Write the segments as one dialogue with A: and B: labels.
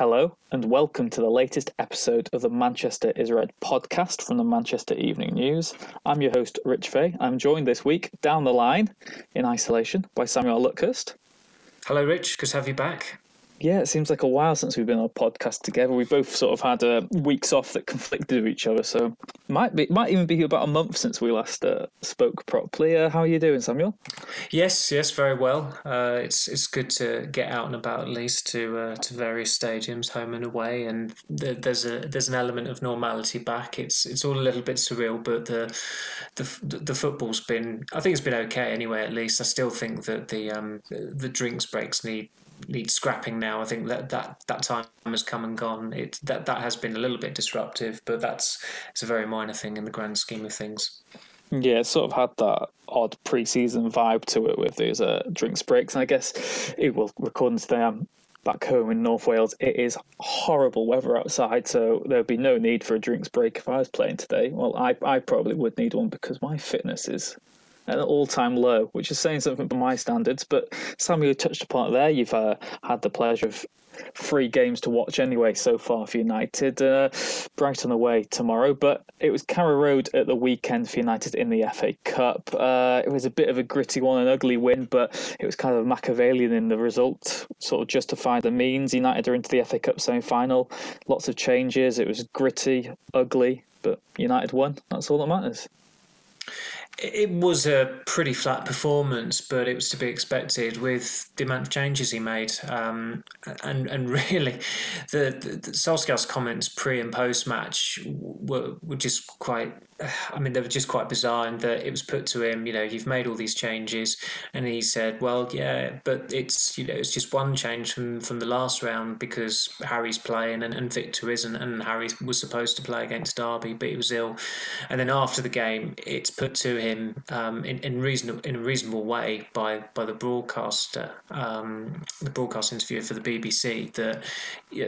A: Hello, and welcome to the latest episode of the Manchester is Red podcast from the Manchester Evening News. I'm your host, Rich Fay. I'm joined this week down the line in isolation by Samuel Luckhurst.
B: Hello, Rich. Good to have you back.
A: Yeah, it seems like a while since we've been on a podcast together. We both sort of had uh, weeks off that conflicted with each other, so might be might even be about a month since we last uh, spoke properly. Uh, how are you doing, Samuel?
B: Yes, yes, very well. Uh, it's it's good to get out and about at least to uh, to various stadiums, home and away, and there's a there's an element of normality back. It's it's all a little bit surreal, but the the the football's been I think it's been okay anyway. At least I still think that the um the drinks breaks need needs scrapping now. I think that that that time has come and gone. It that that has been a little bit disruptive, but that's it's a very minor thing in the grand scheme of things.
A: Yeah, it sort of had that odd pre-season vibe to it with these uh, drinks breaks. And I guess it will recording today. I'm back home in North Wales. It is horrible weather outside, so there'd be no need for a drinks break if I was playing today. Well, I I probably would need one because my fitness is at an all-time low, which is saying something by my standards. But Sam, you touched upon it there. You've uh, had the pleasure of three games to watch anyway so far for United. Uh, Brighton away tomorrow, but it was Carrow Road at the weekend for United in the FA Cup. Uh, it was a bit of a gritty one, an ugly win, but it was kind of Machiavellian in the result, sort of justified the means. United are into the FA Cup semi-final. Lots of changes. It was gritty, ugly, but United won. That's all that matters.
B: It was a pretty flat performance, but it was to be expected with the amount of changes he made. Um, and and really, the, the, the Solskjaer's comments pre and post match were, were just quite I mean, they were just quite bizarre in that it was put to him, you know, you've made all these changes, and he said, well, yeah, but it's you know, it's just one change from from the last round because Harry's playing and, and Victor isn't, and Harry was supposed to play against Derby, but he was ill, and then after the game, it's put to him um, in in reasonable in a reasonable way by by the broadcaster, um, the broadcast interviewer for the BBC that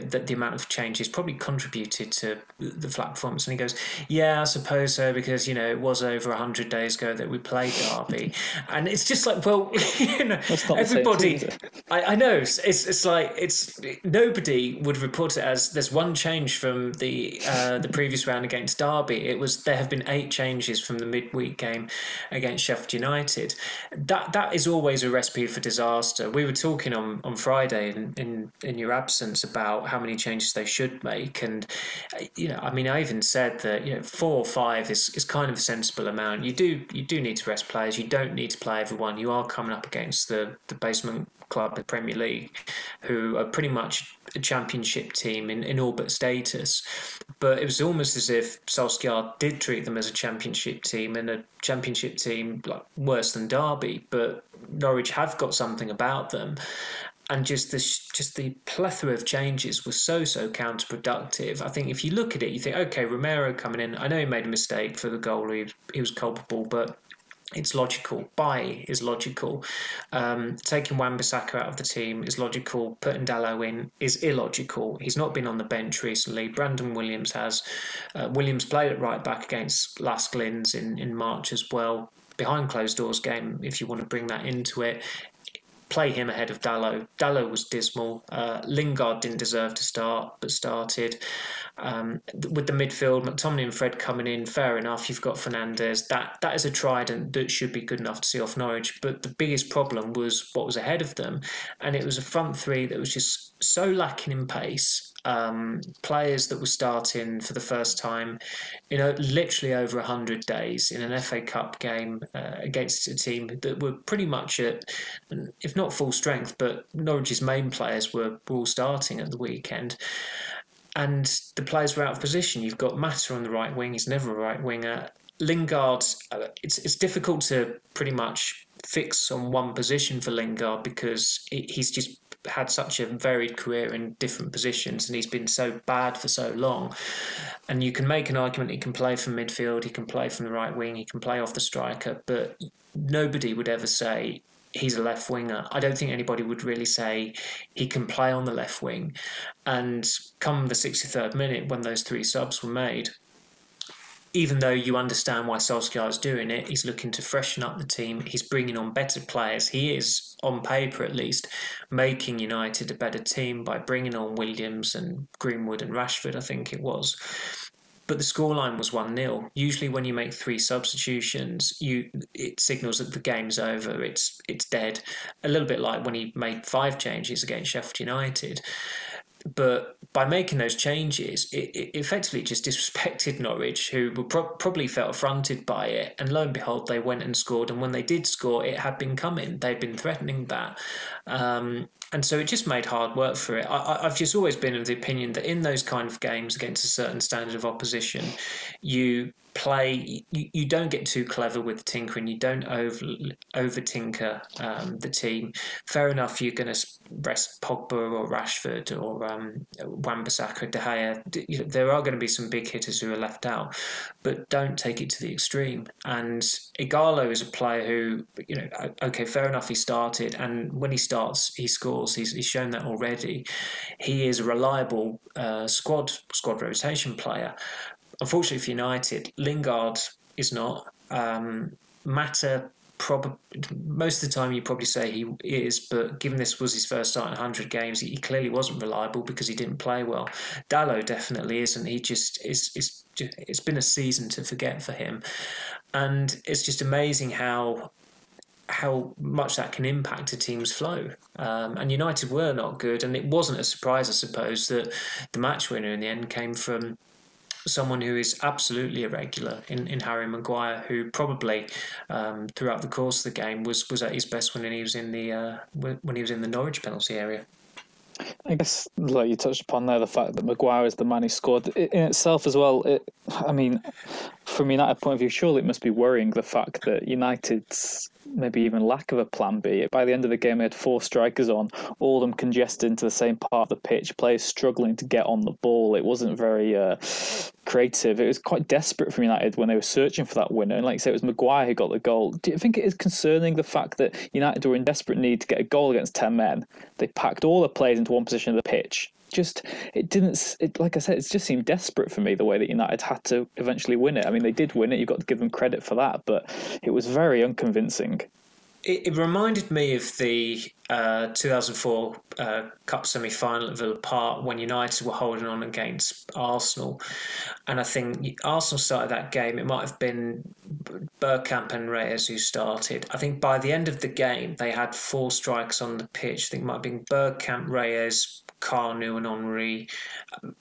B: that the amount of changes probably contributed to the flat performance, and he goes, yeah, I suppose. So because you know it was over hundred days ago that we played Derby, and it's just like well, you know, everybody. I, I know it's, it's like it's nobody would report it as there's one change from the uh, the previous round against Derby. It was there have been eight changes from the midweek game against Sheffield United. That that is always a recipe for disaster. We were talking on, on Friday in, in in your absence about how many changes they should make, and you know, I mean, I even said that you know four or five is, is kind of a sensible amount. You do you do need to rest players. You don't need to play everyone. You are coming up against the, the basement club, the Premier League, who are pretty much a championship team in, in all but status. But it was almost as if Solskjaer did treat them as a championship team and a championship team like worse than Derby. But Norwich have got something about them and just the just the plethora of changes was so so counterproductive. I think if you look at it, you think, okay, Romero coming in. I know he made a mistake for the goal; he, he was culpable, but it's logical. Bailly is logical. Um, taking Wan-Bissaka out of the team is logical. Putting Dalot in is illogical. He's not been on the bench recently. Brandon Williams has. Uh, Williams played at right back against Lask in, in March as well behind closed doors game if you want to bring that into it play him ahead of Dalot. Dalot was dismal. Uh, Lingard didn't deserve to start, but started. Um, with the midfield, McTominay and Fred coming in, fair enough. You've got Fernandes. That that is a trident that should be good enough to see off Norwich. But the biggest problem was what was ahead of them, and it was a front three that was just so lacking in pace um, players that were starting for the first time in a, literally over 100 days in an FA Cup game uh, against a team that were pretty much at, if not full strength, but Norwich's main players were, were all starting at the weekend. And the players were out of position. You've got Mata on the right wing, he's never a right winger. Lingard, uh, it's, it's difficult to pretty much fix on one position for Lingard because he's just had such a varied career in different positions and he's been so bad for so long. And you can make an argument he can play from midfield, he can play from the right wing, he can play off the striker, but nobody would ever say he's a left winger. I don't think anybody would really say he can play on the left wing. And come the 63rd minute when those three subs were made, even though you understand why Solskjaer is doing it, he's looking to freshen up the team. He's bringing on better players. He is, on paper at least, making United a better team by bringing on Williams and Greenwood and Rashford, I think it was. But the scoreline was 1 0. Usually, when you make three substitutions, you it signals that the game's over, it's, it's dead. A little bit like when he made five changes against Sheffield United. But by making those changes, it, it effectively just disrespected Norwich, who were pro- probably felt affronted by it. And lo and behold, they went and scored. And when they did score, it had been coming. They'd been threatening that. Um, and so it just made hard work for it. I, have just always been of the opinion that in those kind of games against a certain standard of opposition, you play you, you don't get too clever with tinkering. You don't over over tinker um, the team. Fair enough you're going to rest Pogba or Rashford or um, Wan-Bissaka De Gea. There are going to be some big hitters who are left out but don't take it to the extreme. And Ighalo is a player who you know okay fair enough he started and when he starts he scores. He's, he's shown that already. He is a reliable uh, squad squad rotation player unfortunately for United, Lingard is not. Um, Mata, prob- most of the time you probably say he is, but given this was his first start in 100 games, he clearly wasn't reliable because he didn't play well. Dalot definitely isn't. He just is. It's, it's been a season to forget for him, and it's just amazing how how much that can impact a team's flow. Um, and United were not good, and it wasn't a surprise, I suppose, that the match winner in the end came from someone who is absolutely irregular in, in Harry Maguire, who probably um, throughout the course of the game was, was at his best when he was in the uh, when he was in the Norwich penalty area.
A: I guess, like you touched upon there, the fact that Maguire is the man who scored in itself as well. It, I mean, from United point of view, surely it must be worrying the fact that United's maybe even lack of a plan B. By the end of the game, they had four strikers on, all of them congested into the same part of the pitch, players struggling to get on the ball. It wasn't very uh, creative. It was quite desperate from United when they were searching for that winner. And like I say, it was Maguire who got the goal. Do you think it is concerning the fact that United were in desperate need to get a goal against 10 men? They packed all the players into one position of the pitch just it didn't it, like I said it just seemed desperate for me the way that United had to eventually win it. I mean they did win it. You've got to give them credit for that, but it was very unconvincing.
B: It, it reminded me of the uh, 2004 uh, Cup semi final at Villa Park when United were holding on against Arsenal. And I think Arsenal started that game, it might have been Bergkamp and Reyes who started. I think by the end of the game, they had four strikes on the pitch. I think it might have been Bergkamp, Reyes, Kanu and Henry.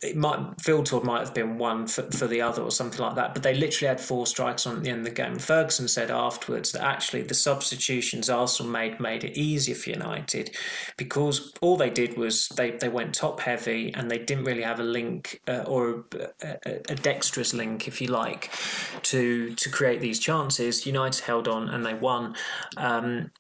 B: It might Wiltord might have been one for, for the other or something like that. But they literally had four strikes on at the end of the game. Ferguson said afterwards that actually the substitutions Arsenal made made it easier for United because all they did was they, they went top heavy and they didn't really have a link uh, or a, a, a, dexterous link, if you like, to to create these chances. United held on and they won. Um,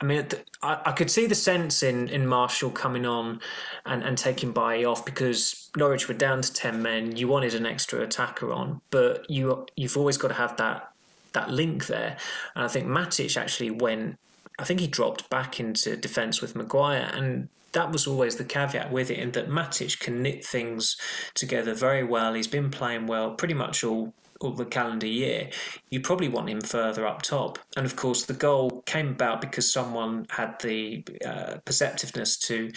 B: I mean, I, I could see the sense in, in Martial coming on and, and taking Bailly off because Norwich were down to ten men. You wanted an extra attacker on, but you you've always got to have that that link there. And I think Matic actually went. I think he dropped back into defence with Maguire, and that was always the caveat with it, in that Matic can knit things together very well. He's been playing well pretty much all or the calendar year, you probably want him further up top. And of course, the goal came about because someone had the uh, perceptiveness to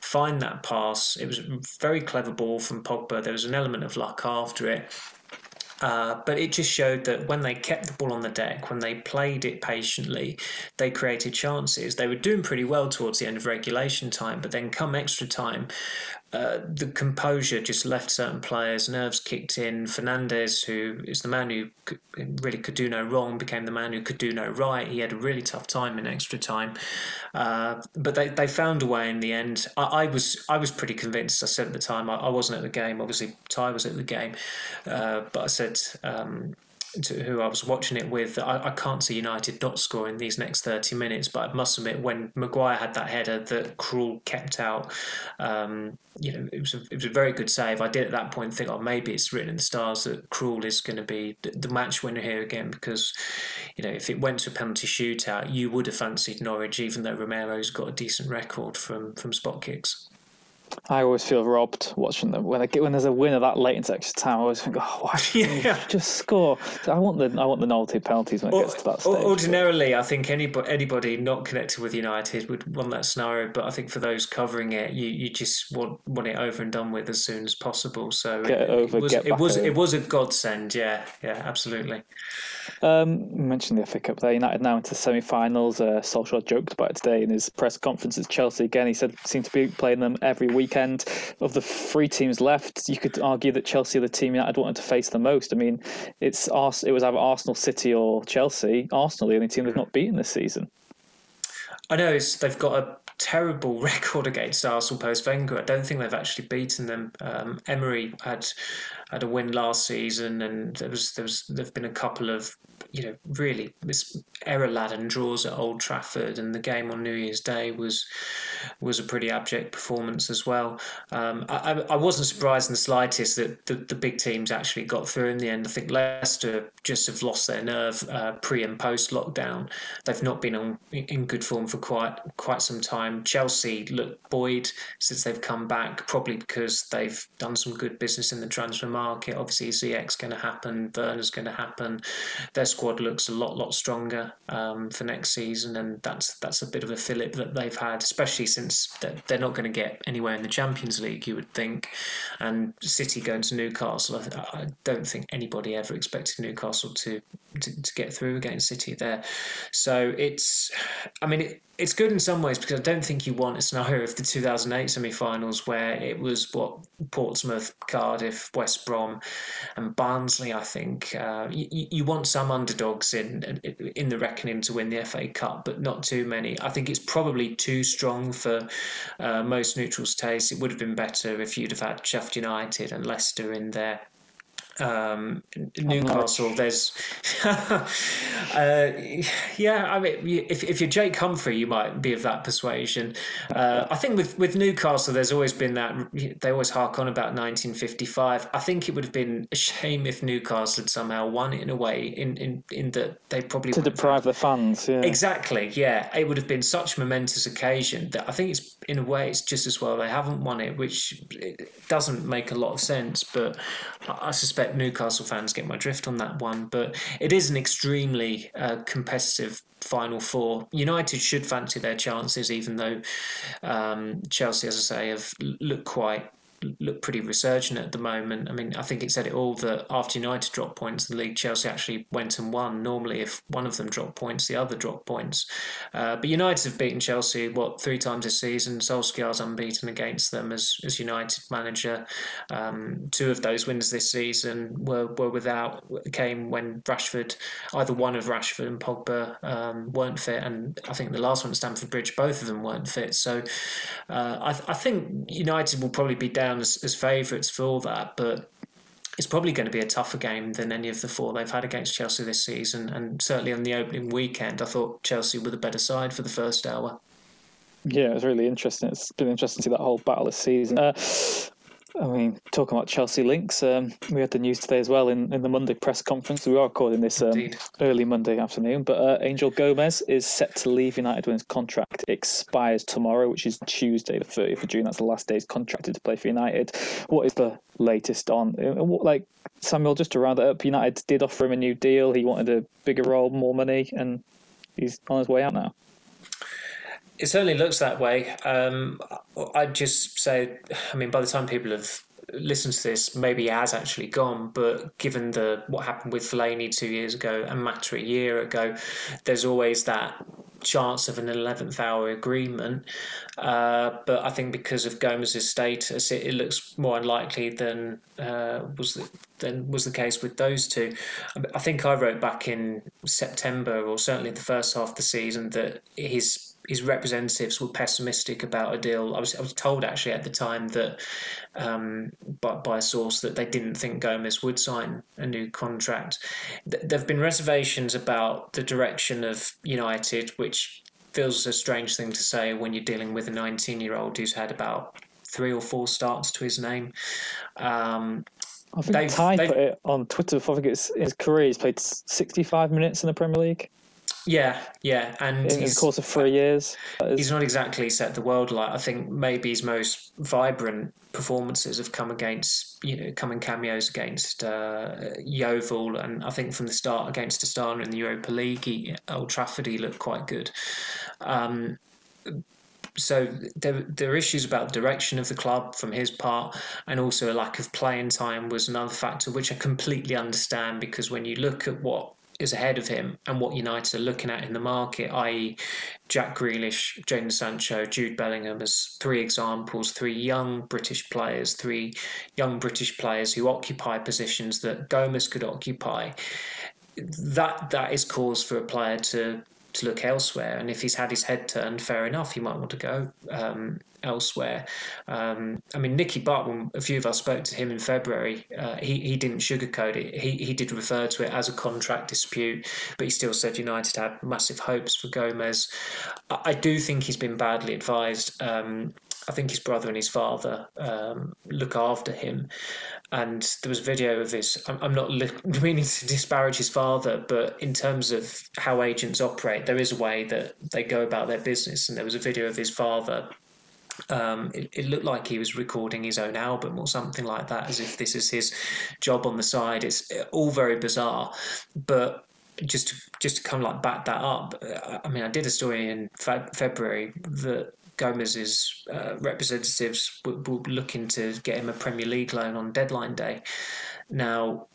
B: find that pass. It was a very clever ball from Pogba. There was an element of luck after it. Uh, but it just showed that when they kept the ball on the deck, when they played it patiently, they created chances. They were doing pretty well towards the end of regulation time, but then come extra time, uh, the composure just left certain players, nerves kicked in. Fernandes, who is the man who could, really could do no wrong, became the man who could do no right. He had a really tough time in extra time, uh, but they, they found a way in the end. I, I, was I was pretty convinced. I said at the time I, I wasn't at the game. Obviously, Ty was at the game, uh, but I said. Um, to who I was watching it with, I, I can't see United not scoring these next 30 minutes. But I must admit, when Maguire had that header that Krul kept out, um, you know, it was, a, it was a very good save. I did at that point think, oh, maybe it's written in the stars that Krul is going to be the match winner here again because, you know, if it went to a penalty shootout, you would have fancied Norwich, even though Romero's got a decent record from, from spot kicks.
A: I always feel robbed watching them when I get when there's a winner that late into extra time. I always think, oh, why yeah. just score? I want the I want the novelty penalties when it gets to that stage.
B: Ordinarily, I think anybody anybody not connected with United would want that scenario, but I think for those covering it, you, you just want want it over and done with as soon as possible. So
A: get it, over,
B: it was
A: it
B: was, it was a godsend. Yeah, yeah, absolutely.
A: Um, you mentioned the FA Cup there. United now into semi-finals. Uh, Solskjaer joked about it today in his press conference at Chelsea. Again, he said seemed to be playing them every weekend. Of the three teams left, you could argue that Chelsea are the team I'd wanted to face the most. I mean, it's it was either Arsenal, City, or Chelsea. Arsenal, the only team they've not beaten this season.
B: I know they've got a terrible record against Arsenal post Wenger. I don't think they've actually beaten them. Um, Emery had had a win last season, and there was there was there've been a couple of you know really error laden draws at Old Trafford, and the game on New Year's Day was was a pretty abject performance as well. Um, I, I wasn't surprised in the slightest that the, the big teams actually got through in the end. I think Leicester just have lost their nerve uh, pre and post lockdown. They've not been on, in good form for quite quite some time. Chelsea look buoyed since they've come back, probably because they've done some good business in the transfer market. Obviously, Ziyech's going to happen, Werner's going to happen. Their squad looks a lot lot stronger um, for next season, and that's that's a bit of a fillip that they've had, especially since they're not going to get anywhere in the Champions League. You would think, and City going to Newcastle. I, I don't think anybody ever expected Newcastle to, to, to get through against City there. So it's, I mean, it, it's good in some ways because I don't think you want a scenario of the 2008 semi-finals where it was what Portsmouth, Cardiff, West Brom, and Barnsley. I think uh, you, you, want some underdogs in in the reckoning to win the FA Cup, but not too many. I think it's probably too strong for uh, most neutrals' taste. It would have been better if you'd have had Sheffield United and Leicester in there um, Newcastle, there's, uh, yeah. I mean, if, if you're Jake Humphrey, you might be of that persuasion. Uh, I think with with Newcastle, there's always been that they always hark on about 1955. I think it would have been a shame if Newcastle had somehow won it in a way, in in, in that they probably
A: to deprive the fans. Yeah.
B: Exactly. Yeah, it would have been such a momentous occasion that I think it's in a way it's just as well they haven't won it, which doesn't make a lot of sense. But I suspect Newcastle fans get my drift on that one. But it is an extremely uh, competitive final four. United should fancy their chances, even though um, Chelsea, as I say, have looked quite look pretty resurgent at the moment. I mean, I think it said it all that after United dropped points in the league, Chelsea actually went and won. Normally, if one of them dropped points, the other dropped points. Uh, but United have beaten Chelsea, what, three times this season. Solskjaer's unbeaten against them as, as United manager. Um, two of those wins this season were, were without, came when Rashford, either one of Rashford and Pogba um, weren't fit. And I think the last one at Stamford Bridge, both of them weren't fit. So uh, I, I think United will probably be down down as, as favourites for that, but it's probably going to be a tougher game than any of the four they've had against Chelsea this season. And certainly on the opening weekend, I thought Chelsea were the better side for the first hour.
A: Yeah, it was really interesting. It's been interesting to see that whole battle this season. Uh, I mean, talking about Chelsea links, um, we had the news today as well in, in the Monday press conference. We are recording this um, early Monday afternoon, but uh, Angel Gomez is set to leave United when his contract expires tomorrow, which is Tuesday, the 30th of June. That's the last day he's contracted to play for United. What is the latest on, uh, like, Samuel, just to round it up, United did offer him a new deal. He wanted a bigger role, more money, and he's on his way out now.
B: It certainly looks that way. Um, I'd just say, I mean, by the time people have listened to this, maybe has actually gone. But given the what happened with Fellaini two years ago and Mata a year ago, there's always that chance of an 11th hour agreement. Uh, but I think because of Gomez's status, it, it looks more unlikely than uh, was the, than was the case with those two. I think I wrote back in September, or certainly the first half of the season, that his his representatives were pessimistic about a deal. I was I was told actually at the time that um, by, by a source that they didn't think Gomez would sign a new contract. Th- there have been reservations about the direction of United, which feels a strange thing to say when you're dealing with a 19 year old who's had about three or four starts to his name. Um,
A: I think Ty put it on Twitter. I think it's his career. He's played 65 minutes in the Premier League.
B: Yeah, yeah, and
A: in the course of three years.
B: He's not exactly set the world alight. I think maybe his most vibrant performances have come against, you know, coming cameos against uh, Yeovil, and I think from the start against Astana in the Europa League, he, Old Trafford, he looked quite good. Um, so there, there are issues about the direction of the club from his part, and also a lack of playing time was another factor, which I completely understand because when you look at what is ahead of him and what United are looking at in the market, i.e., Jack Grealish, Jadon Sancho, Jude Bellingham, as three examples, three young British players, three young British players who occupy positions that Gomez could occupy. That that is cause for a player to to look elsewhere. And if he's had his head turned, fair enough, he might want to go um, elsewhere. Um, I mean, Nicky when a few of us spoke to him in February, uh, he, he didn't sugarcoat it. He, he did refer to it as a contract dispute, but he still said United had massive hopes for Gomez. I, I do think he's been badly advised. Um, I think his brother and his father um, look after him. And there was a video of his. I'm, I'm not li- meaning to disparage his father, but in terms of how agents operate, there is a way that they go about their business. And there was a video of his father um, it, it, looked like he was recording his own album or something like that, as if this is his job on the side. It's all very bizarre, but just to, just to of like back that up, I mean, I did a story in February that Gomez's uh, representatives were, were looking to get him a Premier League loan on deadline day. Now,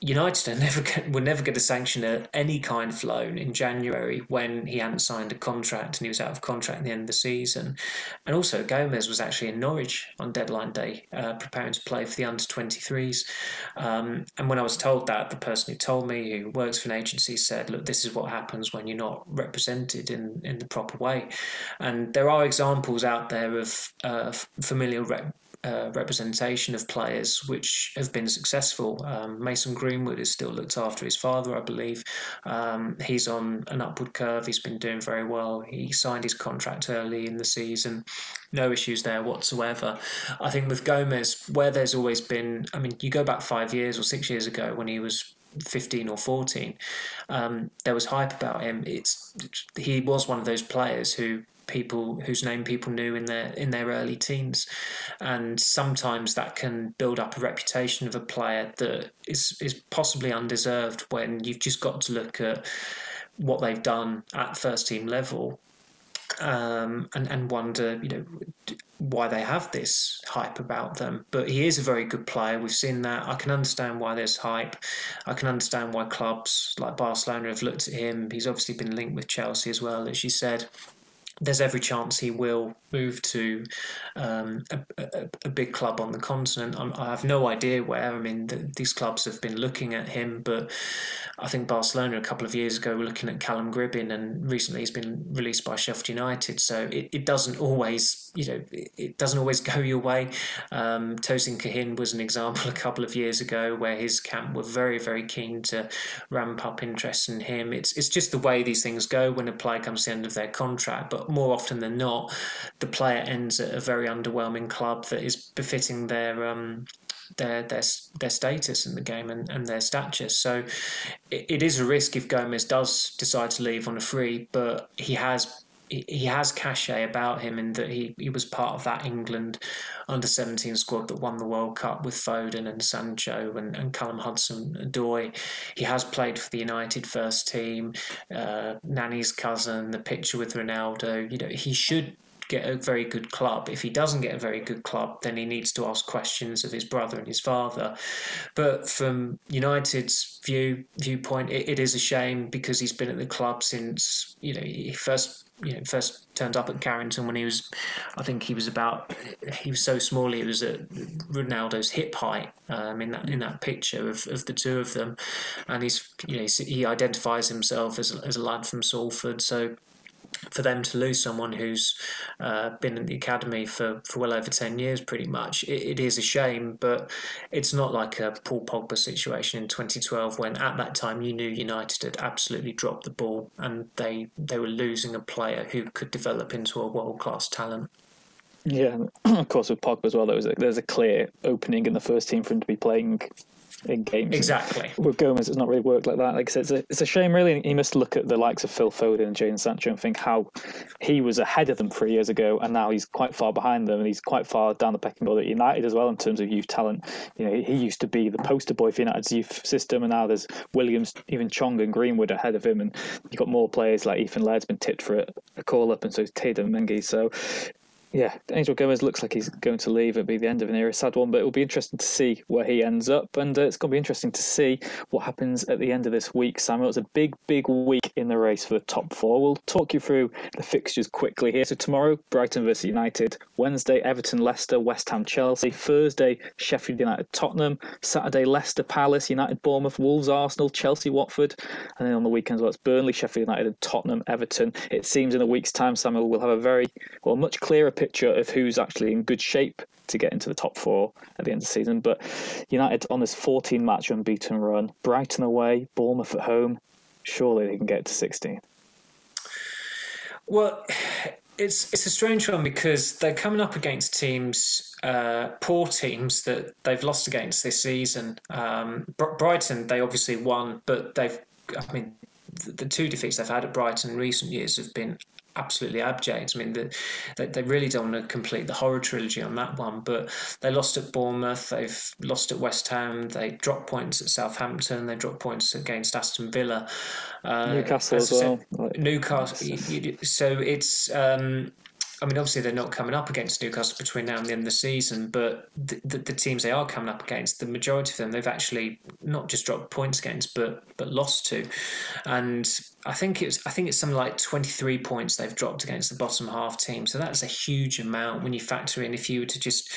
B: United are never were never going to sanction a, any kind of loan in January when he hadn't signed a contract and he was out of contract at the end of the season. And also, Gomez was actually in Norwich on deadline day, uh, preparing to play for the under 23s. Um, and when I was told that, the person who told me, who works for an agency, said, Look, this is what happens when you're not represented in, in the proper way. And there are examples out there of uh, familial rep- uh, representation of players which have been successful. Um, Mason Greenwood is still looked after his father, I believe. Um, he's on an upward curve. He's been doing very well. He signed his contract early in the season. No issues there whatsoever. I think with Gomez, where there's always been, I mean, you go back five years or six years ago when he was 15 or 14 um, there was hype about him it's he was one of those players who people whose name people knew in their in their early teens, and sometimes that can build up a reputation of a player that is is possibly undeserved when you've just got to look at what they've done at first team level um, and and wonder, you know, why they have this hype about them. But he is a very good player. We've seen that. I can understand why there's hype. I can understand why clubs like Barcelona have looked at him. He's obviously been linked with Chelsea as well, as you said there's every chance he will move to um, a, a, a, big club on the continent. I'm, i have no idea where. I mean, the, these clubs have been looking at him, but I think Barcelona a couple of years ago were looking at Callum Gribbin, and recently he's been released by Sheffield United. So it, it doesn't always, you know, it, it doesn't always go your way. Um, Tosin Kehinde was an example a couple of years ago where his camp were very, very keen to ramp up interest in him. It's it's just the way these things go when a player comes to the end of their contract, but more often than not, the player ends at a very underwhelming club that is befitting their um, their their their status in the game and, and their stature. So it, it is a risk if Gomez does decide to leave on a free, but he has he has cachet about him in that he, he was part of that England under 17 squad that won the World Cup with Foden and Sancho and, and Callum Hudson Odoi. He has played for the United first team, uh, Nani's cousin, the picture with Ronaldo. You know, he should get a very good club. If he doesn't get a very good club, then he needs to ask questions of his brother and his father. But from United's view viewpoint, it, it is a shame because he's been at the club since you know he first you know first turned up at Carrington when he was, I think he was about he was so small he was at Ronaldo's hip height um, in that in that picture of, of the two of them, and he's you know he identifies himself as as a lad from Salford, so for them to lose someone who's uh, been in the academy for, for well over 10 years, pretty much, it, it is a shame, but it's not like a Paul Pogba situation in 2012 when at that time you knew United had absolutely dropped the ball and they, they were losing a player who could develop into a world class talent.
A: Yeah, of course with Pogba as well. There was a, there's a clear opening in the first team for him to be playing in games.
B: Exactly.
A: With Gomez, it's not really worked like that. Like I said, it's a, it's a shame, really. He must look at the likes of Phil Foden and Jadon Sancho and think how he was ahead of them three years ago, and now he's quite far behind them, and he's quite far down the pecking order at United as well in terms of youth talent. You know, he, he used to be the poster boy for United's youth system, and now there's Williams, even Chong and Greenwood ahead of him, and you've got more players like Ethan Laird's been tipped for a, a call up, and so is Teden Mengi. So yeah, Angel Gomez looks like he's going to leave. It'll be the end of an era, sad one, but it'll be interesting to see where he ends up. And uh, it's going to be interesting to see what happens at the end of this week, Samuel. It's a big, big week in the race for the top four. We'll talk you through the fixtures quickly here. So, tomorrow, Brighton versus United. Wednesday, Everton, Leicester, West Ham, Chelsea. Thursday, Sheffield United, Tottenham. Saturday, Leicester, Palace, United, Bournemouth, Wolves, Arsenal, Chelsea, Watford. And then on the weekends, well, it's Burnley, Sheffield United, and Tottenham, Everton. It seems in a week's time, Samuel, we'll have a very, well, much clearer picture of who's actually in good shape to get into the top four at the end of the season. But United on this 14 match unbeaten run, Brighton away, Bournemouth at home, surely they can get to 16.
B: Well, it's it's a strange one because they're coming up against teams, uh, poor teams that they've lost against this season. Um, Brighton, they obviously won, but they've, I mean, the, the two defeats they've had at Brighton in recent years have been absolutely abject. I mean, the, they, they really don't want to complete the horror trilogy on that one, but they lost at Bournemouth, they've lost at West Ham, they dropped points at Southampton, they dropped points against Aston Villa.
A: Uh, Newcastle as well.
B: Newcastle. So it's. Um, I mean, obviously they're not coming up against Newcastle between now and the end of the season, but the, the, the, teams they are coming up against, the majority of them, they've actually not just dropped points against, but but lost to, and I think it's I think it's something like twenty three points they've dropped against the bottom half team. So that's a huge amount when you factor in if you were to just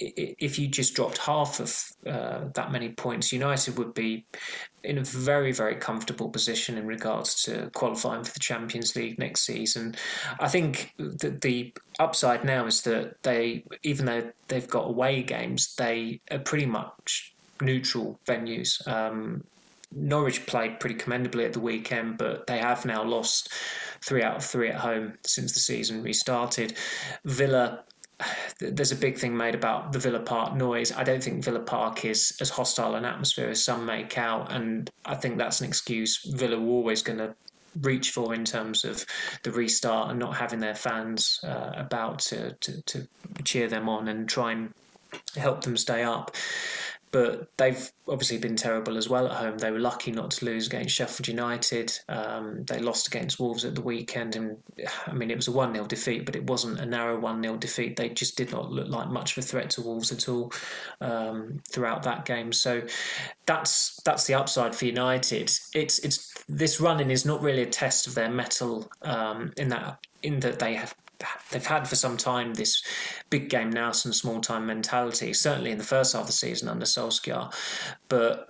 B: if you just dropped half of uh, that many points, United would be in a very, very comfortable position in regards to qualifying for the Champions League next season. I think that the upside now is that they, even though they've got away games, they are pretty much neutral venues. Um, Norwich played pretty commendably at the weekend, but they have now lost three out of three at home since the season restarted. Villa there's a big thing made about the Villa Park noise. I don't think Villa Park is as hostile an atmosphere as some make out, and I think that's an excuse Villa were always going to reach for in terms of the restart and not having their fans uh, about to, to, to cheer them on and try and help them stay up but they've obviously been terrible as well at home. They were lucky not to lose against Sheffield United. Um, they lost against Wolves at the weekend, and I mean it was a one 0 defeat, but it wasn't a narrow one 0 defeat. They just did not look like much of a threat to Wolves at all um, throughout that game. So that's that's the upside for United. It's it's this running is not really a test of their mettle um, in that in that they have they've had for some time this big game now some small time mentality certainly in the first half of the season under Solskjaer but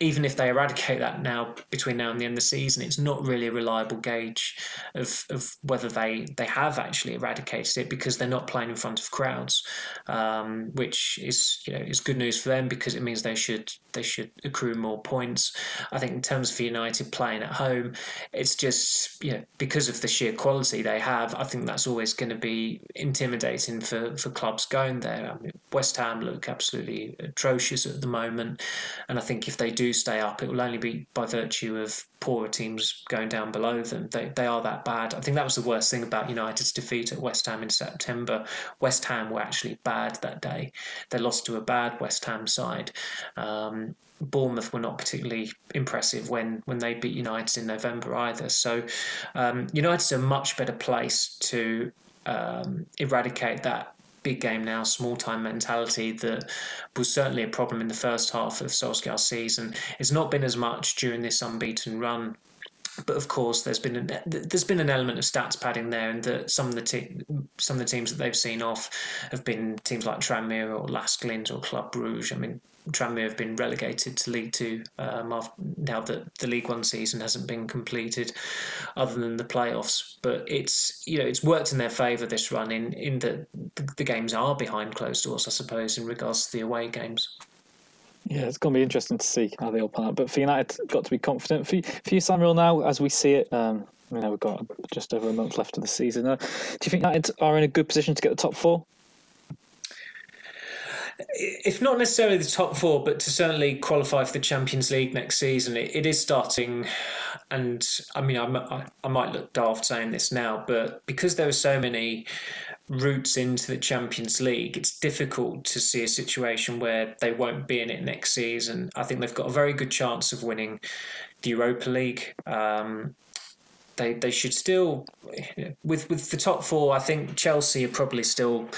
B: even if they eradicate that now between now and the end of the season, it's not really a reliable gauge of, of whether they, they have actually eradicated it because they're not playing in front of crowds, um, which is you know is good news for them because it means they should they should accrue more points. I think in terms of United playing at home, it's just you know because of the sheer quality they have. I think that's always going to be intimidating for, for clubs going there. I mean, West Ham look absolutely atrocious at the moment, and I think if they do stay up, it will only be by virtue of poorer teams going down below them. They, they are that bad. I think that was the worst thing about United's defeat at West Ham in September. West Ham were actually bad that day. They lost to a bad West Ham side. Um, Bournemouth were not particularly impressive when, when they beat United in November either. So um, United's a much better place to um, eradicate that big game now, small time mentality that was certainly a problem in the first half of Solskjaer's season. It's not been as much during this unbeaten run. But of course, there's been an, there's been an element of stats padding there, and that some of the te- some of the teams that they've seen off have been teams like Tranmere or Lask Linz or Club Bruges. I mean, Tranmere have been relegated to League Two um, now that the League One season hasn't been completed, other than the playoffs. But it's you know it's worked in their favour this run in in that the games are behind closed doors, I suppose, in regards to the away games.
A: Yeah, it's going to be interesting to see how they all pan out. But for United, got to be confident. For, for you, Samuel, now as we see it, um, You know, we've got just over a month left of the season. Uh, do you think United are in a good position to get the top four?
B: If not necessarily the top four, but to certainly qualify for the Champions League next season, it, it is starting. And I mean, I, I might look daft saying this now, but because there are so many routes into the Champions League, it's difficult to see a situation where they won't be in it next season. I think they've got a very good chance of winning the Europa League. Um, they they should still with with the top four. I think Chelsea are probably still,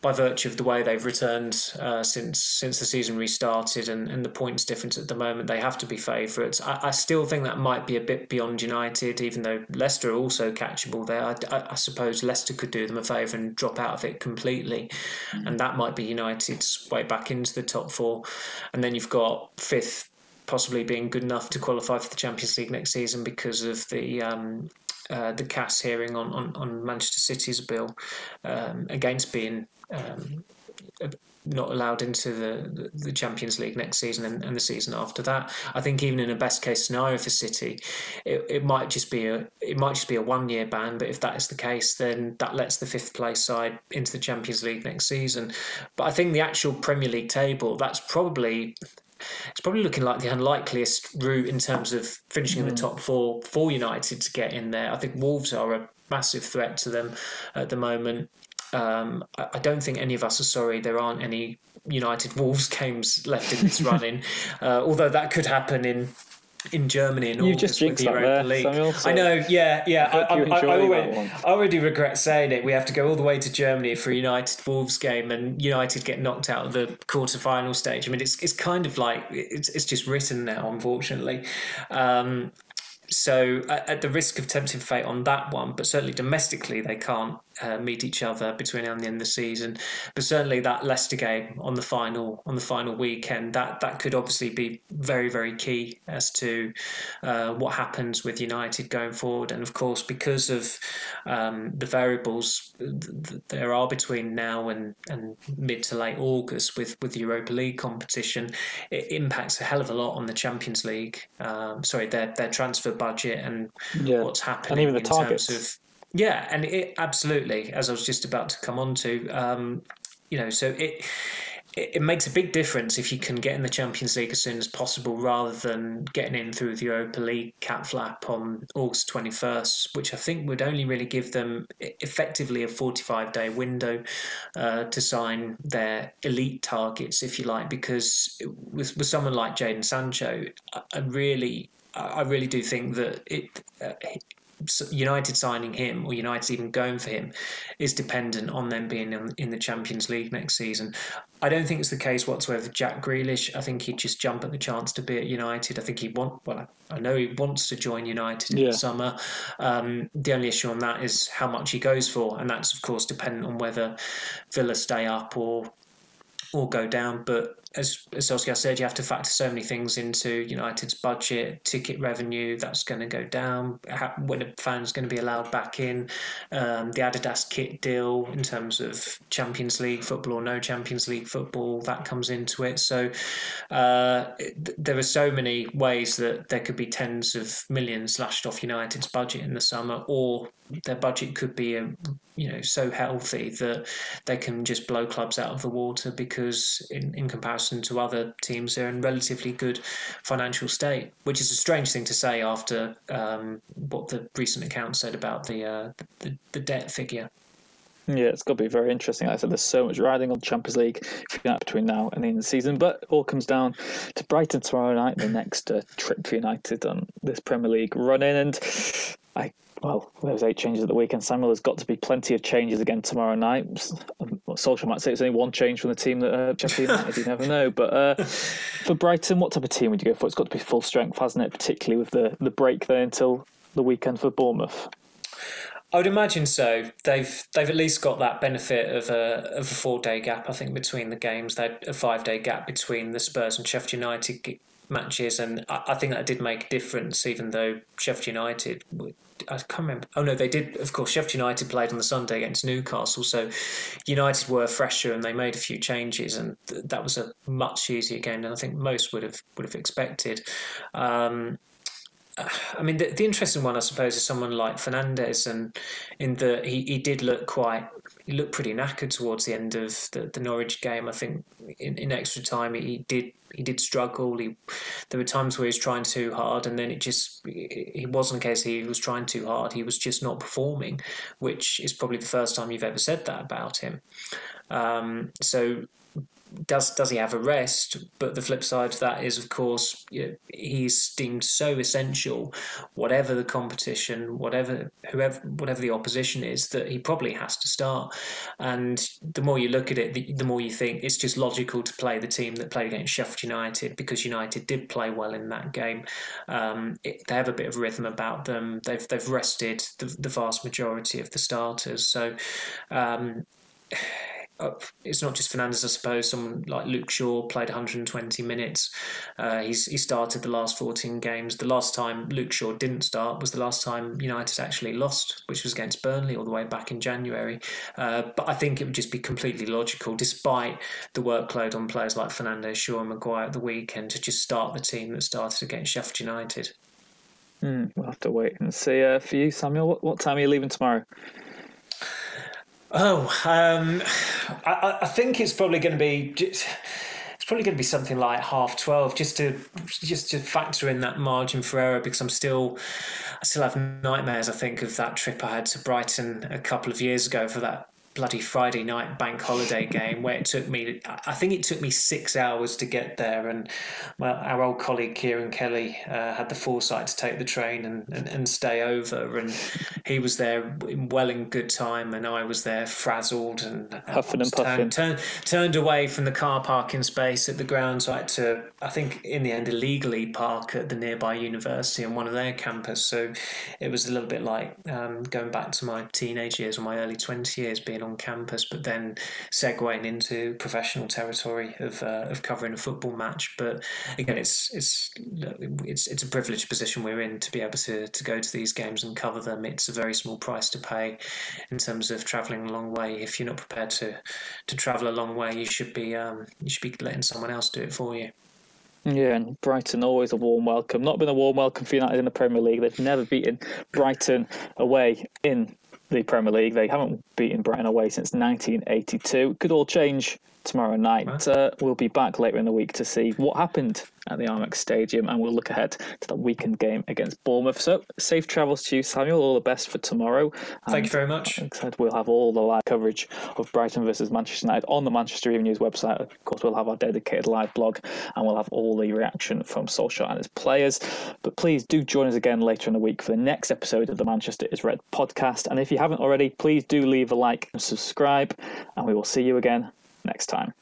B: by virtue of the way they've returned uh, since since the season restarted and, and the points difference at the moment, they have to be favourites. I, I still think that might be a bit beyond United, even though Leicester are also catchable there. I, I, I suppose Leicester could do them a favour and drop out of it completely, mm-hmm. and that might be United's way back into the top four. And then you've got fifth possibly being good enough to qualify for the Champions League next season because of the um, uh, the CAS hearing on, on, on Manchester City's bill um, against being um, not allowed into the, the Champions League next season and, and, the season after that. I think even in a best case scenario for City, it, it might just be a it might just be a one year ban. But if that is the case, then that lets the fifth place side into the Champions League next season. But I think the actual Premier League table that's probably it's probably looking like the unlikeliest route in terms of finishing mm. in the hmm. top four for United to get in there. I think Wolves are a massive threat to them at the moment. Um, I don't think any of us are sorry there aren't any United Wolves games left in this running, uh, although that could happen in in Germany and
A: you just jinxed that there, League.
B: So I know, yeah, yeah. I, I, I, already, I already regret saying it. We have to go all the way to Germany for a United Wolves game, and United get knocked out of the quarter final stage. I mean, it's it's kind of like it's it's just written now, unfortunately. Um, so, at the risk of tempting fate on that one, but certainly domestically, they can't uh, meet each other between now and the end of the season. But certainly, that Leicester game on the final on the final weekend that that could obviously be very very key as to uh, what happens with United going forward. And of course, because of um, the variables there are between now and, and mid to late August with with the Europa League competition, it impacts a hell of a lot on the Champions League. Um, sorry, their their transfer budget and yeah. what's happening and even the in targets. terms of yeah, and it absolutely, as I was just about to come on to, um, you know, so it it, makes a big difference if you can get in the Champions League as soon as possible rather than getting in through the Europa League cap flap on August 21st, which I think would only really give them effectively a 45 day window uh, to sign their elite targets, if you like, because with, with someone like Jadon Sancho, I really I really do think that it uh, United signing him or United even going for him is dependent on them being in, in, the Champions League next season. I don't think it's the case whatsoever. Jack Grealish, I think he'd just jump at the chance to be at United. I think he want well, I know he wants to join United in yeah. the summer. Um, the only issue on that is how much he goes for, and that's of course dependent on whether Villa stay up or or go down. But as, as Solskjaer said, you have to factor so many things into United's budget, ticket revenue that's going to go down, how, when a fan's going to be allowed back in, um, the Adidas kit deal in terms of Champions League football or no Champions League football that comes into it. So uh, there are so many ways that there could be tens of millions slashed off United's budget in the summer, or their budget could be a, you know so healthy that they can just blow clubs out of the water because in, in comparison to other teams they're in relatively good financial state which is a strange thing to say after um, what the recent account said about the, uh, the, the debt figure
A: yeah, it's got to be very interesting. Like I said there's so much riding on the Champions League between now and the end of the season, but all comes down to Brighton tomorrow night, the next uh, trip for United on this Premier League run in. And I well, there was eight changes at the weekend. Samuel there's got to be plenty of changes again tomorrow night. Solskjaer might say it's only one change from the team that uh, Sheffield United. you never know. But uh, for Brighton, what type of team would you go for? It's got to be full strength, hasn't it? Particularly with the the break there until the weekend for Bournemouth.
B: I would imagine so. They've they've at least got that benefit of a of a four day gap. I think between the games, they had a five day gap between the Spurs and Sheffield United matches, and I, I think that did make a difference. Even though Sheffield United I can't remember. Oh no, they did. Of course, Sheffield United played on the Sunday against Newcastle, so United were fresher and they made a few changes, and th- that was a much easier game than I think most would have would have expected. Um, I mean, the, the interesting one, I suppose, is someone like Fernandes, and in the he, he did look quite he looked pretty knackered towards the end of the, the Norwich game. I think in, in extra time he did he did struggle. He there were times where he was trying too hard, and then it just it wasn't a case he was trying too hard. He was just not performing, which is probably the first time you've ever said that about him. Um, so does does he have a rest? But the flip side to that is, of course, you know, he's deemed so essential, whatever the competition, whatever whoever whatever the opposition is, that he probably has to start. And the more you look at it, the, the more you think it's just logical to play the team that played against Sheffield United because United did play well in that game. Um, it, they have a bit of rhythm about them. They've they've rested the, the vast majority of the starters, so. Um, it's not just Fernandes, I suppose. Someone like Luke Shaw played 120 minutes. Uh, he's he started the last 14 games. The last time Luke Shaw didn't start was the last time United actually lost, which was against Burnley all the way back in January. Uh, but I think it would just be completely logical, despite the workload on players like Fernandes, Shaw, and Maguire at the weekend, to just start the team that started against Sheffield United.
A: Mm, we'll have to wait and see. Uh, for you, Samuel, what, what time are you leaving tomorrow?
B: Oh, um, I, I, think it's probably going to be. It's probably going to be something like half twelve, just to just to factor in that margin for error, because I'm still, I still have nightmares. I think of that trip I had to Brighton a couple of years ago for that bloody Friday night bank holiday game where it took me, I think it took me six hours to get there. And my, our old colleague Kieran Kelly uh, had the foresight to take the train and, and, and stay over. And he was there well in good time, and I was there frazzled and
A: huffing and puffing.
B: Turned, turned, turned away from the car parking space at the ground. So I had to, I think, in the end, illegally park at the nearby university on one of their campus. So it was a little bit like um, going back to my teenage years or my early 20 years being on campus, but then segueing into professional territory of, uh, of covering a football match. But again, it's it's it's it's a privileged position we're in to be able to to go to these games and cover them. It's a very small price to pay in terms of travelling a long way. If you're not prepared to to travel a long way, you should be um, you should be letting someone else do it for you.
A: Yeah, and Brighton always a warm welcome. Not been a warm welcome for United in the Premier League. They've never beaten Brighton away in the Premier League. They haven't beaten Brighton away since 1982. Could all change tomorrow night. Uh, we'll be back later in the week to see what happened at the Amex Stadium, and we'll look ahead to the weekend game against Bournemouth. So, safe travels to you, Samuel. All the best for tomorrow.
B: Thank you very much.
A: Like I said, we'll have all the live coverage of Brighton versus Manchester United on the Manchester Evening News website. Of course, we'll have our dedicated live blog, and we'll have all the reaction from Solskjaer and his players. But please do join us again later in the week for the next episode of the Manchester is Red podcast. And if you haven't already, please do leave a like and subscribe, and we will see you again next time.